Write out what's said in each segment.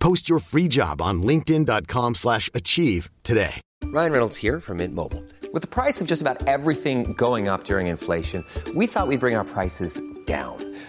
Post your free job on linkedin.com/achieve slash achieve today. Ryan Reynolds here from Mint Mobile. With the price of just about everything going up during inflation, we thought we'd bring our prices down.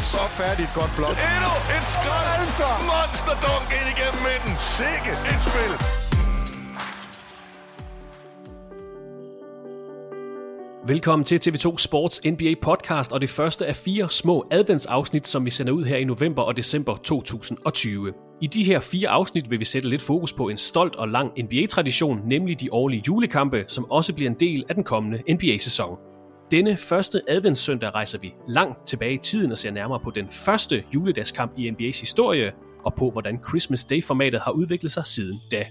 Så færdig godt blok? Endnu et skrald! Altså! Monster dunk ind igennem midten. Sikke et spil! Velkommen til TV2 Sports NBA podcast og det første af fire små adventsafsnit, som vi sender ud her i november og december 2020. I de her fire afsnit vil vi sætte lidt fokus på en stolt og lang NBA-tradition, nemlig de årlige julekampe, som også bliver en del af den kommende NBA-sæson. Denne første adventssøndag rejser vi langt tilbage i tiden og ser nærmere på den første juledagskamp i NBA's historie, og på hvordan Christmas Day-formatet har udviklet sig siden da.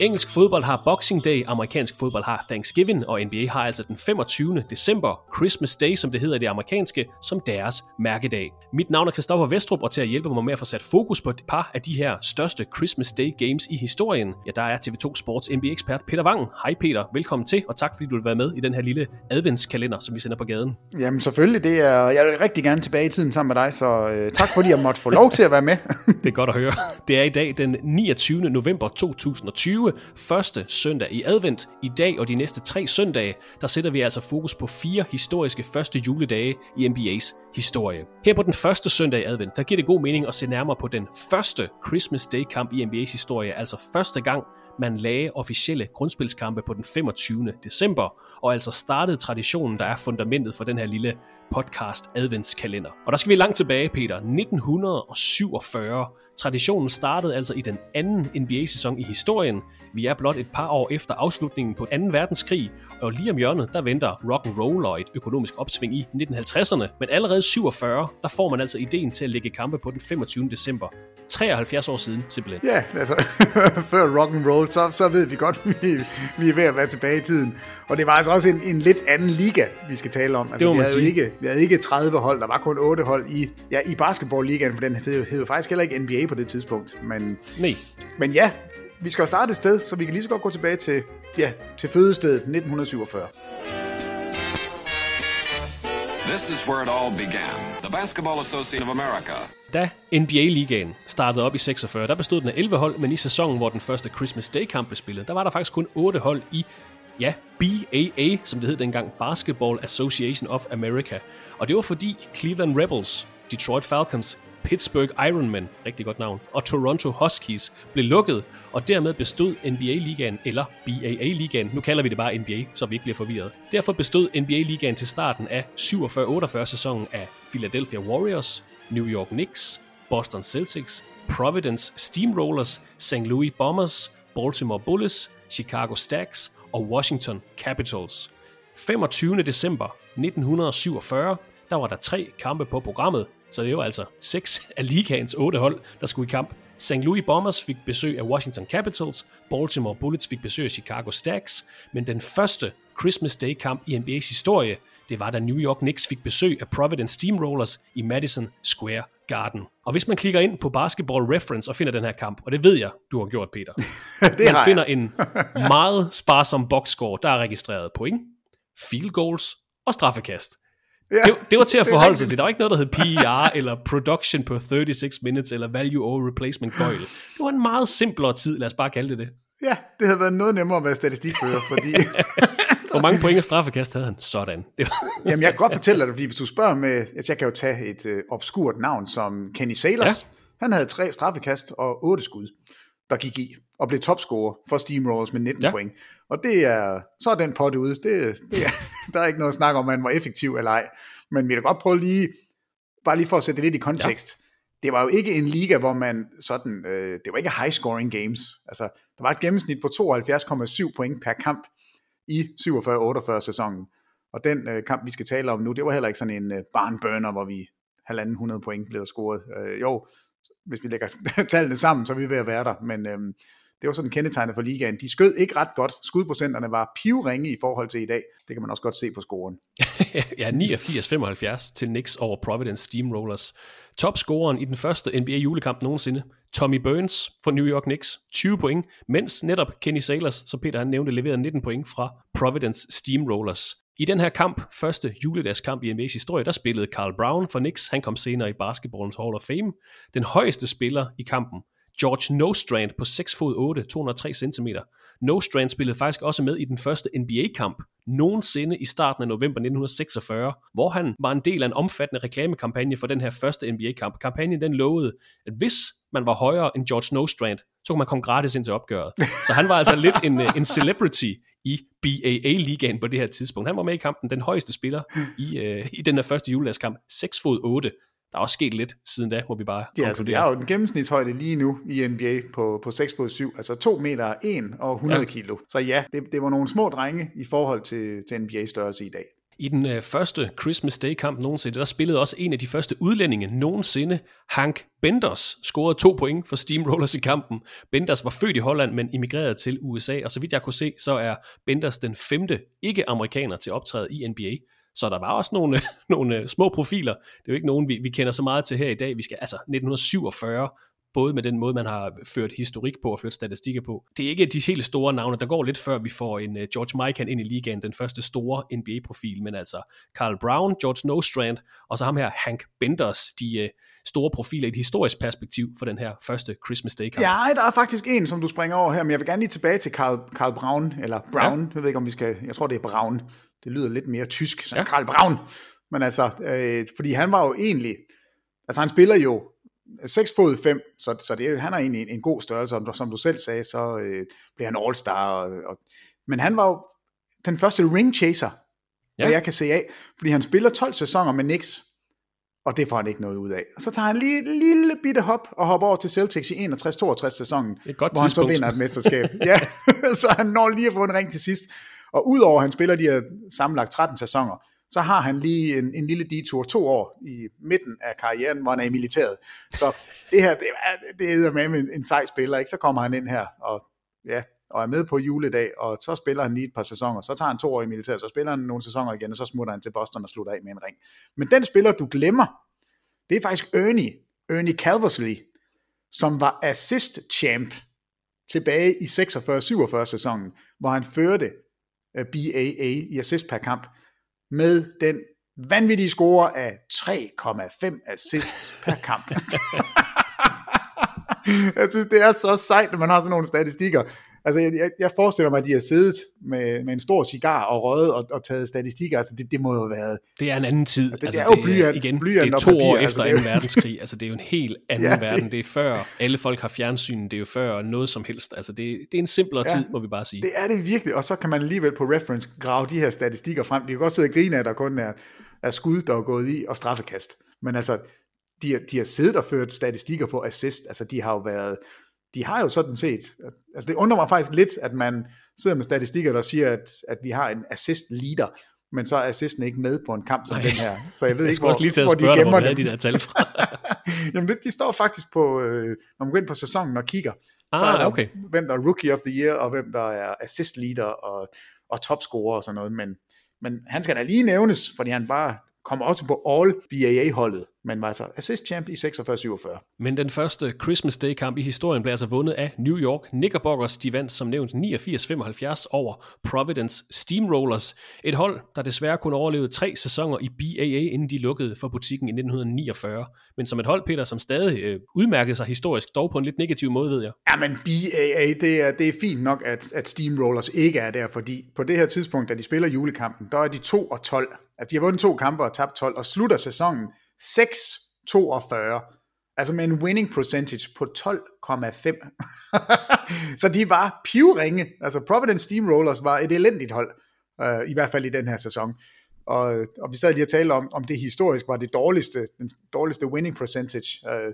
Engelsk fodbold har Boxing Day, amerikansk fodbold har Thanksgiving, og NBA har altså den 25. december, Christmas Day, som det hedder i det amerikanske, som deres mærkedag. Mit navn er Christoffer Vestrup, og til at hjælpe mig med at få sat fokus på et par af de her største Christmas Day games i historien, ja, der er TV2 Sports NBA-ekspert Peter Wang. Hej Peter, velkommen til, og tak fordi du vil være med i den her lille adventskalender, som vi sender på gaden. Jamen selvfølgelig, det er, jeg vil rigtig gerne tilbage i tiden sammen med dig, så øh, tak fordi jeg måtte få lov til at være med. Det er godt at høre. Det er i dag den 29. november 2020, første søndag i advent. I dag og de næste tre søndage, der sætter vi altså fokus på fire historiske første juledage i NBA's historie. Her på den første søndag i advent, der giver det god mening at se nærmere på den første Christmas Day kamp i NBA's historie, altså første gang man lagde officielle grundspilskampe på den 25. december, og altså startede traditionen, der er fundamentet for den her lille podcast adventskalender. Og der skal vi langt tilbage, Peter. 1947. Traditionen startede altså i den anden NBA-sæson i historien. Vi er blot et par år efter afslutningen på 2. verdenskrig, og lige om hjørnet, der venter rock and roll og et økonomisk opsving i 1950'erne. Men allerede 47, der får man altså ideen til at lægge kampe på den 25. december. 73 år siden, simpelthen. Ja, altså før rock and roll, så, så ved vi godt, vi, vi er ved at være tilbage i tiden. Og det var altså også en, en lidt anden liga, vi skal tale om. Altså, Det må vi, havde sige. ikke, vi havde ikke 30 hold, der var kun 8 hold i, ja, i basketballligaen, for den hed, hed jo faktisk heller ikke NBA på det tidspunkt. Men, Nej. men ja, vi skal jo starte et sted, så vi kan lige så godt gå tilbage til, ja, til fødestedet 1947. This is where it all began. The Basketball Association of America. Da NBA-ligaen startede op i 46, der bestod den af 11 hold, men i sæsonen, hvor den første Christmas Day-kamp blev spillet, der var der faktisk kun 8 hold i, ja, BAA, som det hed dengang, Basketball Association of America. Og det var fordi Cleveland Rebels, Detroit Falcons, Pittsburgh Ironmen, rigtig godt navn, og Toronto Huskies blev lukket, og dermed bestod NBA-ligaen, eller BAA-ligaen, nu kalder vi det bare NBA, så vi ikke bliver forvirret. Derfor bestod NBA-ligaen til starten af 47-48 sæsonen af Philadelphia Warriors, New York Knicks, Boston Celtics, Providence Steamrollers, St. Louis Bombers, Baltimore Bullets, Chicago Stacks og Washington Capitals. 25. december 1947, der var der tre kampe på programmet, så det var altså seks af ligaens otte hold, der skulle i kamp. St. Louis Bombers fik besøg af Washington Capitals, Baltimore Bullets fik besøg af Chicago Stacks, men den første Christmas Day kamp i NBA's historie, det var da New York Knicks fik besøg af Providence Steamrollers i Madison Square Garden. Og hvis man klikker ind på Basketball Reference og finder den her kamp, og det ved jeg, du har gjort, Peter. det man finder en meget sparsom boxscore, der er registreret point, field goals og straffekast. Ja, det, det var til at forholde sig til. Der var ikke noget, der hed PER, eller Production per 36 minutes, eller Value over Replacement Coil. Det var en meget simplere tid, lad os bare kalde det det. Ja, det havde været noget nemmere at være statistikfører, fordi... Hvor mange point og straffekast havde han? Sådan. Det var... Jamen, jeg kan godt fortælle dig fordi hvis du spørger med... Altså, jeg kan jo tage et uh, obskurt navn som Kenny Sailors. Ja. Han havde tre straffekast og otte skud, der gik i, og blev topscorer for Steamrollers med 19 ja. point. Og det er, så er den pot ude. Det, det er, der er ikke noget at snakke om, om man var effektiv eller ej. Men vi kan godt prøve lige, bare lige for at sætte det lidt i kontekst. Ja. Det var jo ikke en liga, hvor man sådan, øh, det var ikke high scoring games. Altså, der var et gennemsnit på 72,7 point per kamp i 47-48 sæsonen. Og den øh, kamp, vi skal tale om nu, det var heller ikke sådan en øh, barnburner, hvor vi halvanden 100 point blev scoret. Øh, jo, hvis vi lægger tallene sammen, så er vi ved at være der. Men øhm, det var sådan kendetegnet for ligaen. De skød ikke ret godt. Skudprocenterne var pivringe i forhold til i dag. Det kan man også godt se på scoren. ja, 89-75 til Knicks over Providence Steamrollers. Topscoren i den første NBA julekamp nogensinde, Tommy Burns fra New York Knicks, 20 point, mens netop Kenny Sailors, som Peter han nævnte, leverede 19 point fra Providence Steamrollers. I den her kamp, første juledagskamp i NBA's historie, der spillede Carl Brown for Knicks. Han kom senere i Basketballens Hall of Fame. Den højeste spiller i kampen, George Nostrand på 6 fod 8, 203 cm. Nostrand spillede faktisk også med i den første NBA-kamp nogensinde i starten af november 1946, hvor han var en del af en omfattende reklamekampagne for den her første NBA-kamp. Kampagnen den lovede, at hvis man var højere end George Nostrand, så kunne man komme gratis ind til opgøret. Så han var altså lidt en, en celebrity i BAA-ligaen på det her tidspunkt. Han var med i kampen, den højeste spiller i, øh, i den her første juledagskamp, 6 fod 8 der er også sket lidt siden da, må vi bare Ja, altså, vi har jo den gennemsnitshøjde lige nu i NBA på, på 6 fod 7, altså 2 meter 1 og 100 ja. kilo. Så ja, det, det var nogle små drenge i forhold til, til NBA-størrelse i dag. I den øh, første Christmas Day-kamp nogensinde, der spillede også en af de første udlændinge nogensinde, Hank Benders, scorede to point for Steamrollers i kampen. Benders var født i Holland, men immigrerede til USA, og så vidt jeg kunne se, så er Benders den femte ikke-amerikaner til optræde i NBA. Så der var også nogle, nogle øh, små profiler. Det er jo ikke nogen, vi, vi kender så meget til her i dag. Vi skal altså 1947, både med den måde, man har ført historik på og ført statistikker på. Det er ikke de helt store navne, der går lidt før vi får en uh, George Mikan ind i ligaen, den første store NBA-profil, men altså Carl Brown, George Nostrand, og så ham her Hank Benders, de uh, store profiler i et historisk perspektiv for den her første Christmas Day kamp. Ja, der er faktisk en, som du springer over her, men jeg vil gerne lige tilbage til Carl, Carl Brown, eller Brown, ja. jeg ved ikke om vi skal, jeg tror det er Brown, det lyder lidt mere tysk, som ja. Karl Braun. Men altså, øh, fordi han var jo egentlig, altså han spiller jo 6 fod 5, så, så det, han er egentlig en, en god størrelse, som, som du selv sagde, så øh, blev han All-Star. Og, og, men han var jo den første ring chaser, ja. hvad jeg kan se af, fordi han spiller 12 sæsoner med Knicks, og det får han ikke noget ud af. Og så tager han lige et lille bitte hop og hopper over til Celtics i 61-62 sæsonen, hvor han så vinder et mesterskab. ja, så han når lige at få en ring til sidst. Og udover at han spiller de her sammenlagt 13 sæsoner, så har han lige en, en lille detur to år i midten af karrieren, hvor han er i militæret. Så det her, det, er, det er med en, en sej spiller, ikke? Så kommer han ind her, og ja, og er med på juledag, og så spiller han lige et par sæsoner, så tager han to år i militæret, så spiller han nogle sæsoner igen, og så smutter han til Boston og slutter af med en ring. Men den spiller, du glemmer, det er faktisk Ernie, Ernie Calversley, som var assist champ tilbage i 46-47 sæsonen, hvor han førte øh, BAA i assist per kamp, med den vanvittige score af 3,5 assist per kamp. jeg synes, det er så sejt, når man har sådan nogle statistikker. Altså, jeg, jeg forestiller mig, at de har siddet med, med en stor cigar og røget og, og taget statistikker. Altså, det, det må jo have været... Det er en anden tid. Altså, det, altså, det er jo blyant, igen, blyant det er to papir, år altså, efter er 2. verdenskrig. Altså, det er jo en helt anden Ja, verden. det- Det er før alle folk har fjernsyn. Det er jo før noget som helst. Altså, det, det er en simplere Ja. tid, må vi bare sige. Det er det virkelig, og så kan man alligevel på reference grave de her statistikker frem. De kan godt sidde og grine af, at der kun er, er skud, der er gået i, og straffekast. Men altså, de, har- de har siddet og ført statistikker på assist. Altså, de har jo været, de har jo sådan set, altså det undrer mig faktisk lidt, at man sidder med statistikker, der siger, at, at vi har en assist leader, men så er assisten ikke med på en kamp som Nej. den her. Så jeg ved jeg ikke, hvor, også lige til at hvor de gemmer dig, hvor dem. de der tal fra. Jamen, det, de står faktisk på, øh, når man går ind på sæsonen og kigger, så Ah, er der, okay. hvem der er rookie of the year, og hvem der er assist leader og, og topscorer og sådan noget. Men, men han skal da lige nævnes, fordi han bare kommer også på All BAA-holdet, men var altså assist champ i 46-47. Men den første Christmas Day-kamp i historien blev altså vundet af New York Knickerbockers. De vandt som nævnt 89-75 over Providence Steamrollers. Et hold, der desværre kun overlevede tre sæsoner i BAA, inden de lukkede for butikken i 1949. Men som et hold, Peter, som stadig øh, udmærkede sig historisk, dog på en lidt negativ måde, ved jeg. Ja, men BAA, det er, det er fint nok, at, at Steamrollers ikke er der, fordi på det her tidspunkt, da de spiller julekampen, der er de 2 og 12. Altså, de har vundet to kampe og tabt 12, og slutter sæsonen 6-42. Altså med en winning percentage på 12,5. så de var pivringe. Altså Providence Steamrollers var et elendigt hold, øh, i hvert fald i den her sæson. Og, og vi sad lige og talte om, om det historisk var det dårligste, den dårligste winning percentage. Øh,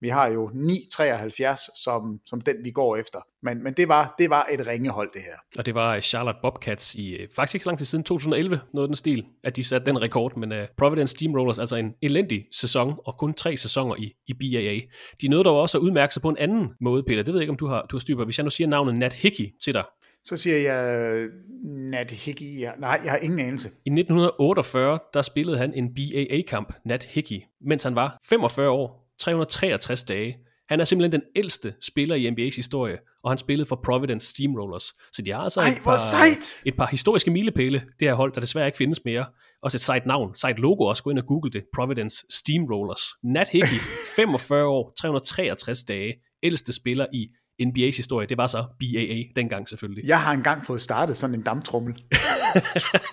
vi har jo 9,73 som, som den, vi går efter. Men, men det, var, det var et ringehold, det her. Og det var Charlotte Bobcats i øh, faktisk ikke så lang tid siden 2011, noget af den stil, at de satte den rekord. Men uh, Providence Steamrollers, altså en elendig sæson, og kun tre sæsoner i, i BAA. De nåede dog også at udmærke sig på en anden måde, Peter. Det ved jeg ikke, om du har, du har styr på. Hvis jeg nu siger navnet Nat Hickey til dig. Så siger jeg øh, Nat Hickey. Ja, nej, jeg har ingen anelse. I 1948, der spillede han en BAA-kamp, Nat Hickey, mens han var 45 år, 363 dage. Han er simpelthen den ældste spiller i NBA's historie, og han spillede for Providence Steamrollers. Så de har altså Ej, et, par, sejt! et par historiske milepæle, det her hold, der desværre ikke findes mere. Også et sejt navn, sejt logo også, gå ind og google det, Providence Steamrollers. Nat Hickey, 45 år, 363 dage, ældste spiller i NBA's historie, det var så BAA dengang selvfølgelig. Jeg har engang fået startet sådan en damptrummel.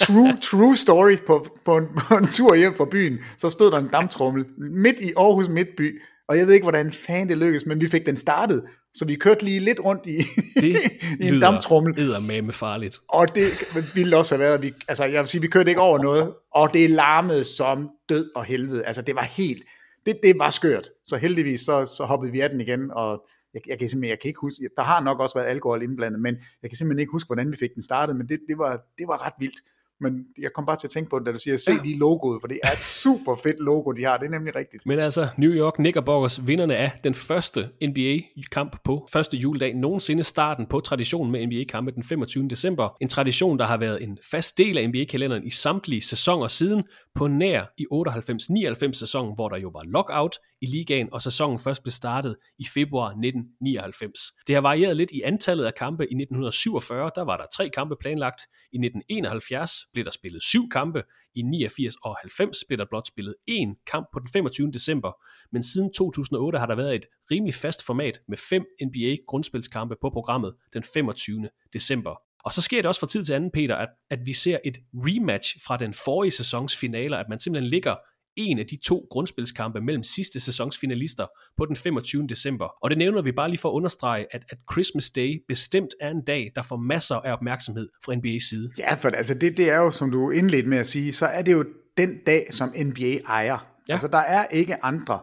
true, true story på, på, en, på en tur hjem fra byen, så stod der en damptrummel midt i Aarhus Midtby, og jeg ved ikke, hvordan fanden det lykkedes, men vi fik den startet, så vi kørte lige lidt rundt i, Det i en damptrummel. lyder med farligt. Og det ville også have været, at vi, altså jeg vil sige, vi kørte ikke over noget, og det larmede som død og helvede. Altså det var helt, det, det var skørt. Så heldigvis så, så hoppede vi af den igen, og jeg, jeg, kan simpelthen, jeg kan ikke huske, der har nok også været alkohol indblandet, men jeg kan simpelthen ikke huske, hvordan vi fik den startet, men det, det, var, det var ret vildt. Men jeg kom bare til at tænke på det, da du siger, se lige logoet, for det er et super fedt logo, de har, det er nemlig rigtigt. Men altså, New York Knickerbockers, vinderne af den første NBA-kamp på første juledag, nogensinde starten på traditionen med NBA-kampe den 25. december. En tradition, der har været en fast del af NBA-kalenderen i samtlige sæsoner siden, på nær i 98-99 sæsonen, hvor der jo var lockout i ligaen, og sæsonen først blev startet i februar 1999. Det har varieret lidt i antallet af kampe. I 1947, der var der tre kampe planlagt. I 1971 blev der spillet syv kampe. I 89 og 90 blev der blot spillet én kamp på den 25. december. Men siden 2008 har der været et rimelig fast format med fem NBA-grundspilskampe på programmet den 25. december. Og så sker det også fra tid til anden, Peter, at, at vi ser et rematch fra den forrige sæsons finaler, at man simpelthen ligger en af de to grundspilskampe mellem sidste sæsons finalister på den 25. december. Og det nævner vi bare lige for at understrege, at, at Christmas Day bestemt er en dag, der får masser af opmærksomhed fra NBA's side. Ja, for altså det, det er jo, som du indledte med at sige, så er det jo den dag, som NBA ejer. Ja. Altså der er ikke andre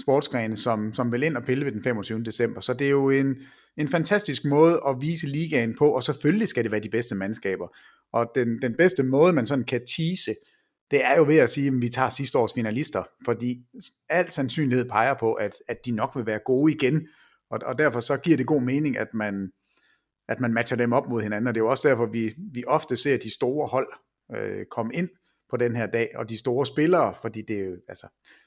sportsgrene, som, som vil ind og pille ved den 25. december, så det er jo en, en fantastisk måde at vise ligaen på, og selvfølgelig skal det være de bedste mandskaber. Og den, den bedste måde, man sådan kan tease, det er jo ved at sige, at vi tager sidste års finalister, fordi al sandsynlighed peger på, at, at de nok vil være gode igen, og, og derfor så giver det god mening, at man, at man matcher dem op mod hinanden, og det er jo også derfor, vi, vi ofte ser de store hold øh, komme ind på den her dag, og de store spillere, fordi det er jo, altså,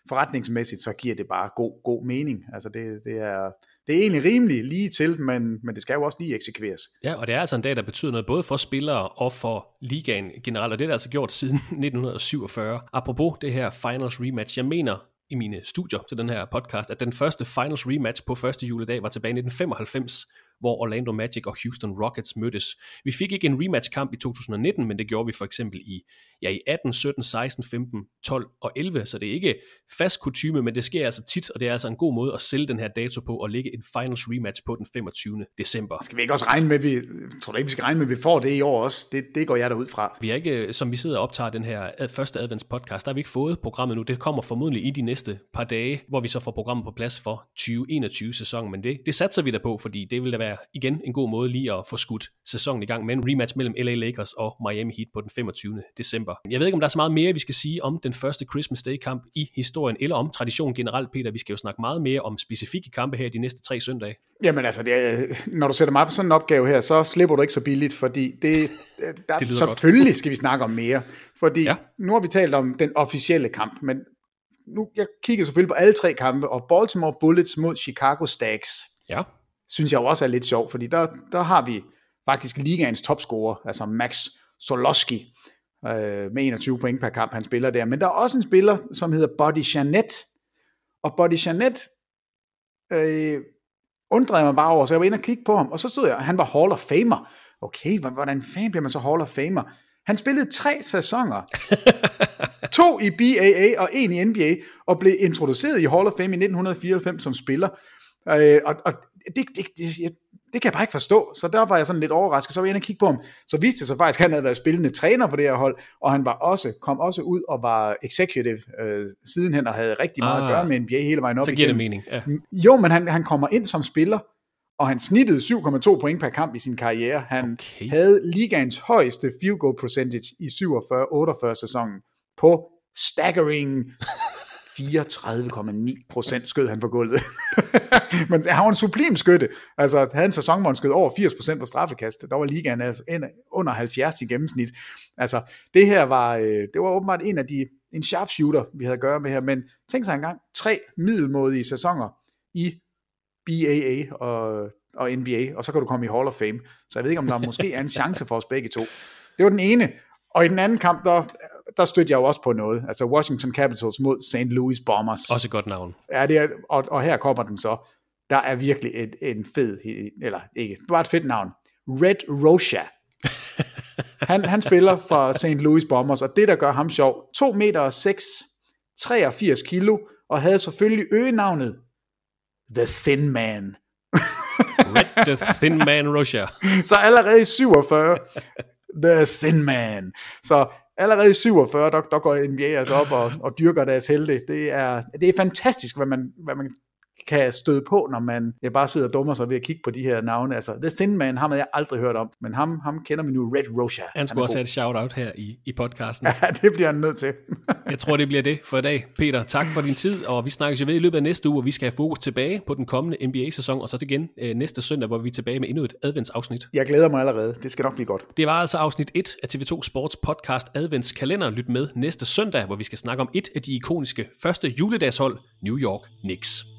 forretningsmæssigt, så giver det bare god, god mening. Altså det, det er, det er egentlig rimelig lige til, men, men det skal jo også lige eksekveres. Ja, og det er altså en dag, der betyder noget både for spillere og for ligaen generelt, og det er det altså gjort siden 1947. Apropos det her finals rematch, jeg mener i mine studier til den her podcast, at den første finals rematch på første juledag var tilbage i 1995, hvor Orlando Magic og Houston Rockets mødtes. Vi fik ikke en rematch-kamp i 2019, men det gjorde vi for eksempel i, ja, i 18, 17, 16, 15, 12 og 11, så det er ikke fast kutume, men det sker altså tit, og det er altså en god måde at sælge den her dato på og lægge en finals rematch på den 25. december. Skal vi ikke også regne med, at vi, tror du ikke, vi skal regne med, at vi får det i år også? Det, det går jeg derud fra. Vi har ikke, som vi sidder og optager den her første advents podcast, der har vi ikke fået programmet nu. Det kommer formodentlig i de næste par dage, hvor vi så får programmet på plads for 2021 sæson, men det, det satser vi der på, fordi det vil da være igen en god måde lige at få skudt sæsonen i gang med en rematch mellem LA Lakers og Miami Heat på den 25. december. Jeg ved ikke, om der er så meget mere, vi skal sige om den første Christmas Day kamp i historien, eller om tradition generelt, Peter. Vi skal jo snakke meget mere om specifikke kampe her de næste tre søndage. Jamen altså, det er, når du sætter mig på sådan en opgave her, så slipper du ikke så billigt, fordi det, der, det selvfølgelig godt. skal vi snakke om mere. Fordi ja. nu har vi talt om den officielle kamp, men nu, jeg kigger selvfølgelig på alle tre kampe, og Baltimore Bullets mod Chicago Stags, ja. Synes jeg også er lidt sjov, fordi der, der har vi faktisk ligaens topscorer, altså Max Soloski, øh, med 21 point per kamp, han spiller der. Men der er også en spiller, som hedder Body Janet, og Body Janet øh, undrede mig bare over, så jeg var inde og kigge på ham, og så stod jeg, han var Hall of Famer. Okay, hvordan fanden bliver man så Hall of Famer? Han spillede tre sæsoner. to i BAA og en i NBA, og blev introduceret i Hall of Fame i 1994 som spiller. Øh, og, og det, det, det, det kan jeg bare ikke forstå, så der var jeg sådan lidt overrasket, så var jeg inde og kigge på ham, så viste det sig faktisk, at han havde været spillende træner på det her hold, og han var også, kom også ud og var executive øh, sidenhen, og havde rigtig meget ah, at gøre med NBA hele vejen op Så giver det mening, ja. Jo, men han, han kommer ind som spiller, og han snittede 7,2 point per kamp i sin karriere. Han okay. havde ligaens højeste field goal percentage i 47-48 sæsonen på staggering 34,9 procent skød han på gulvet. Men han var en sublim skytte. Altså, havde en sæson, hvor han skød over 80 procent på straffekast. Der var ligaen altså under 70 i gennemsnit. Altså, det her var, øh, det var åbenbart en af de, en sharpshooter, vi havde at gøre med her. Men tænk sig engang, tre middelmodige sæsoner i BAA og, og NBA, og så kan du komme i Hall of Fame. Så jeg ved ikke, om der måske er en chance for os begge to. Det var den ene. Og i den anden kamp, der der stødte jeg jo også på noget. Altså Washington Capitals mod St. Louis Bombers. Også et godt navn. Ja, det er, og, og her kommer den så. Der er virkelig et, en fed, eller ikke, det var et fedt navn. Red Rocha. han, han spiller for St. Louis Bombers, og det, der gør ham sjov, 2 meter 6, 83 kilo, og havde selvfølgelig øgenavnet The Thin Man. Red the Thin Man Rocha. Så allerede i 47, The Thin Man. Så allerede i 47, der, der går NBA altså op og, og dyrker deres helte. Det er, det er fantastisk, hvad man, hvad man kan støde på, når man jeg bare sidder og dummer sig ved at kigge på de her navne. Altså, The Thin Man, ham har jeg aldrig hørt om, men ham, ham kender vi nu, Red Rocha. Han skulle han også have et shout-out her i, i podcasten. Ja, det bliver han nødt til. jeg tror, det bliver det for i dag. Peter, tak for din tid, og vi snakkes jo ved i løbet af næste uge, hvor vi skal have fokus tilbage på den kommende NBA-sæson, og så igen øh, næste søndag, hvor vi er tilbage med endnu et adventsafsnit. Jeg glæder mig allerede. Det skal nok blive godt. Det var altså afsnit 1 af TV2 Sports podcast Adventskalender. Lyt med næste søndag, hvor vi skal snakke om et af de ikoniske første juledagshold, New York Knicks.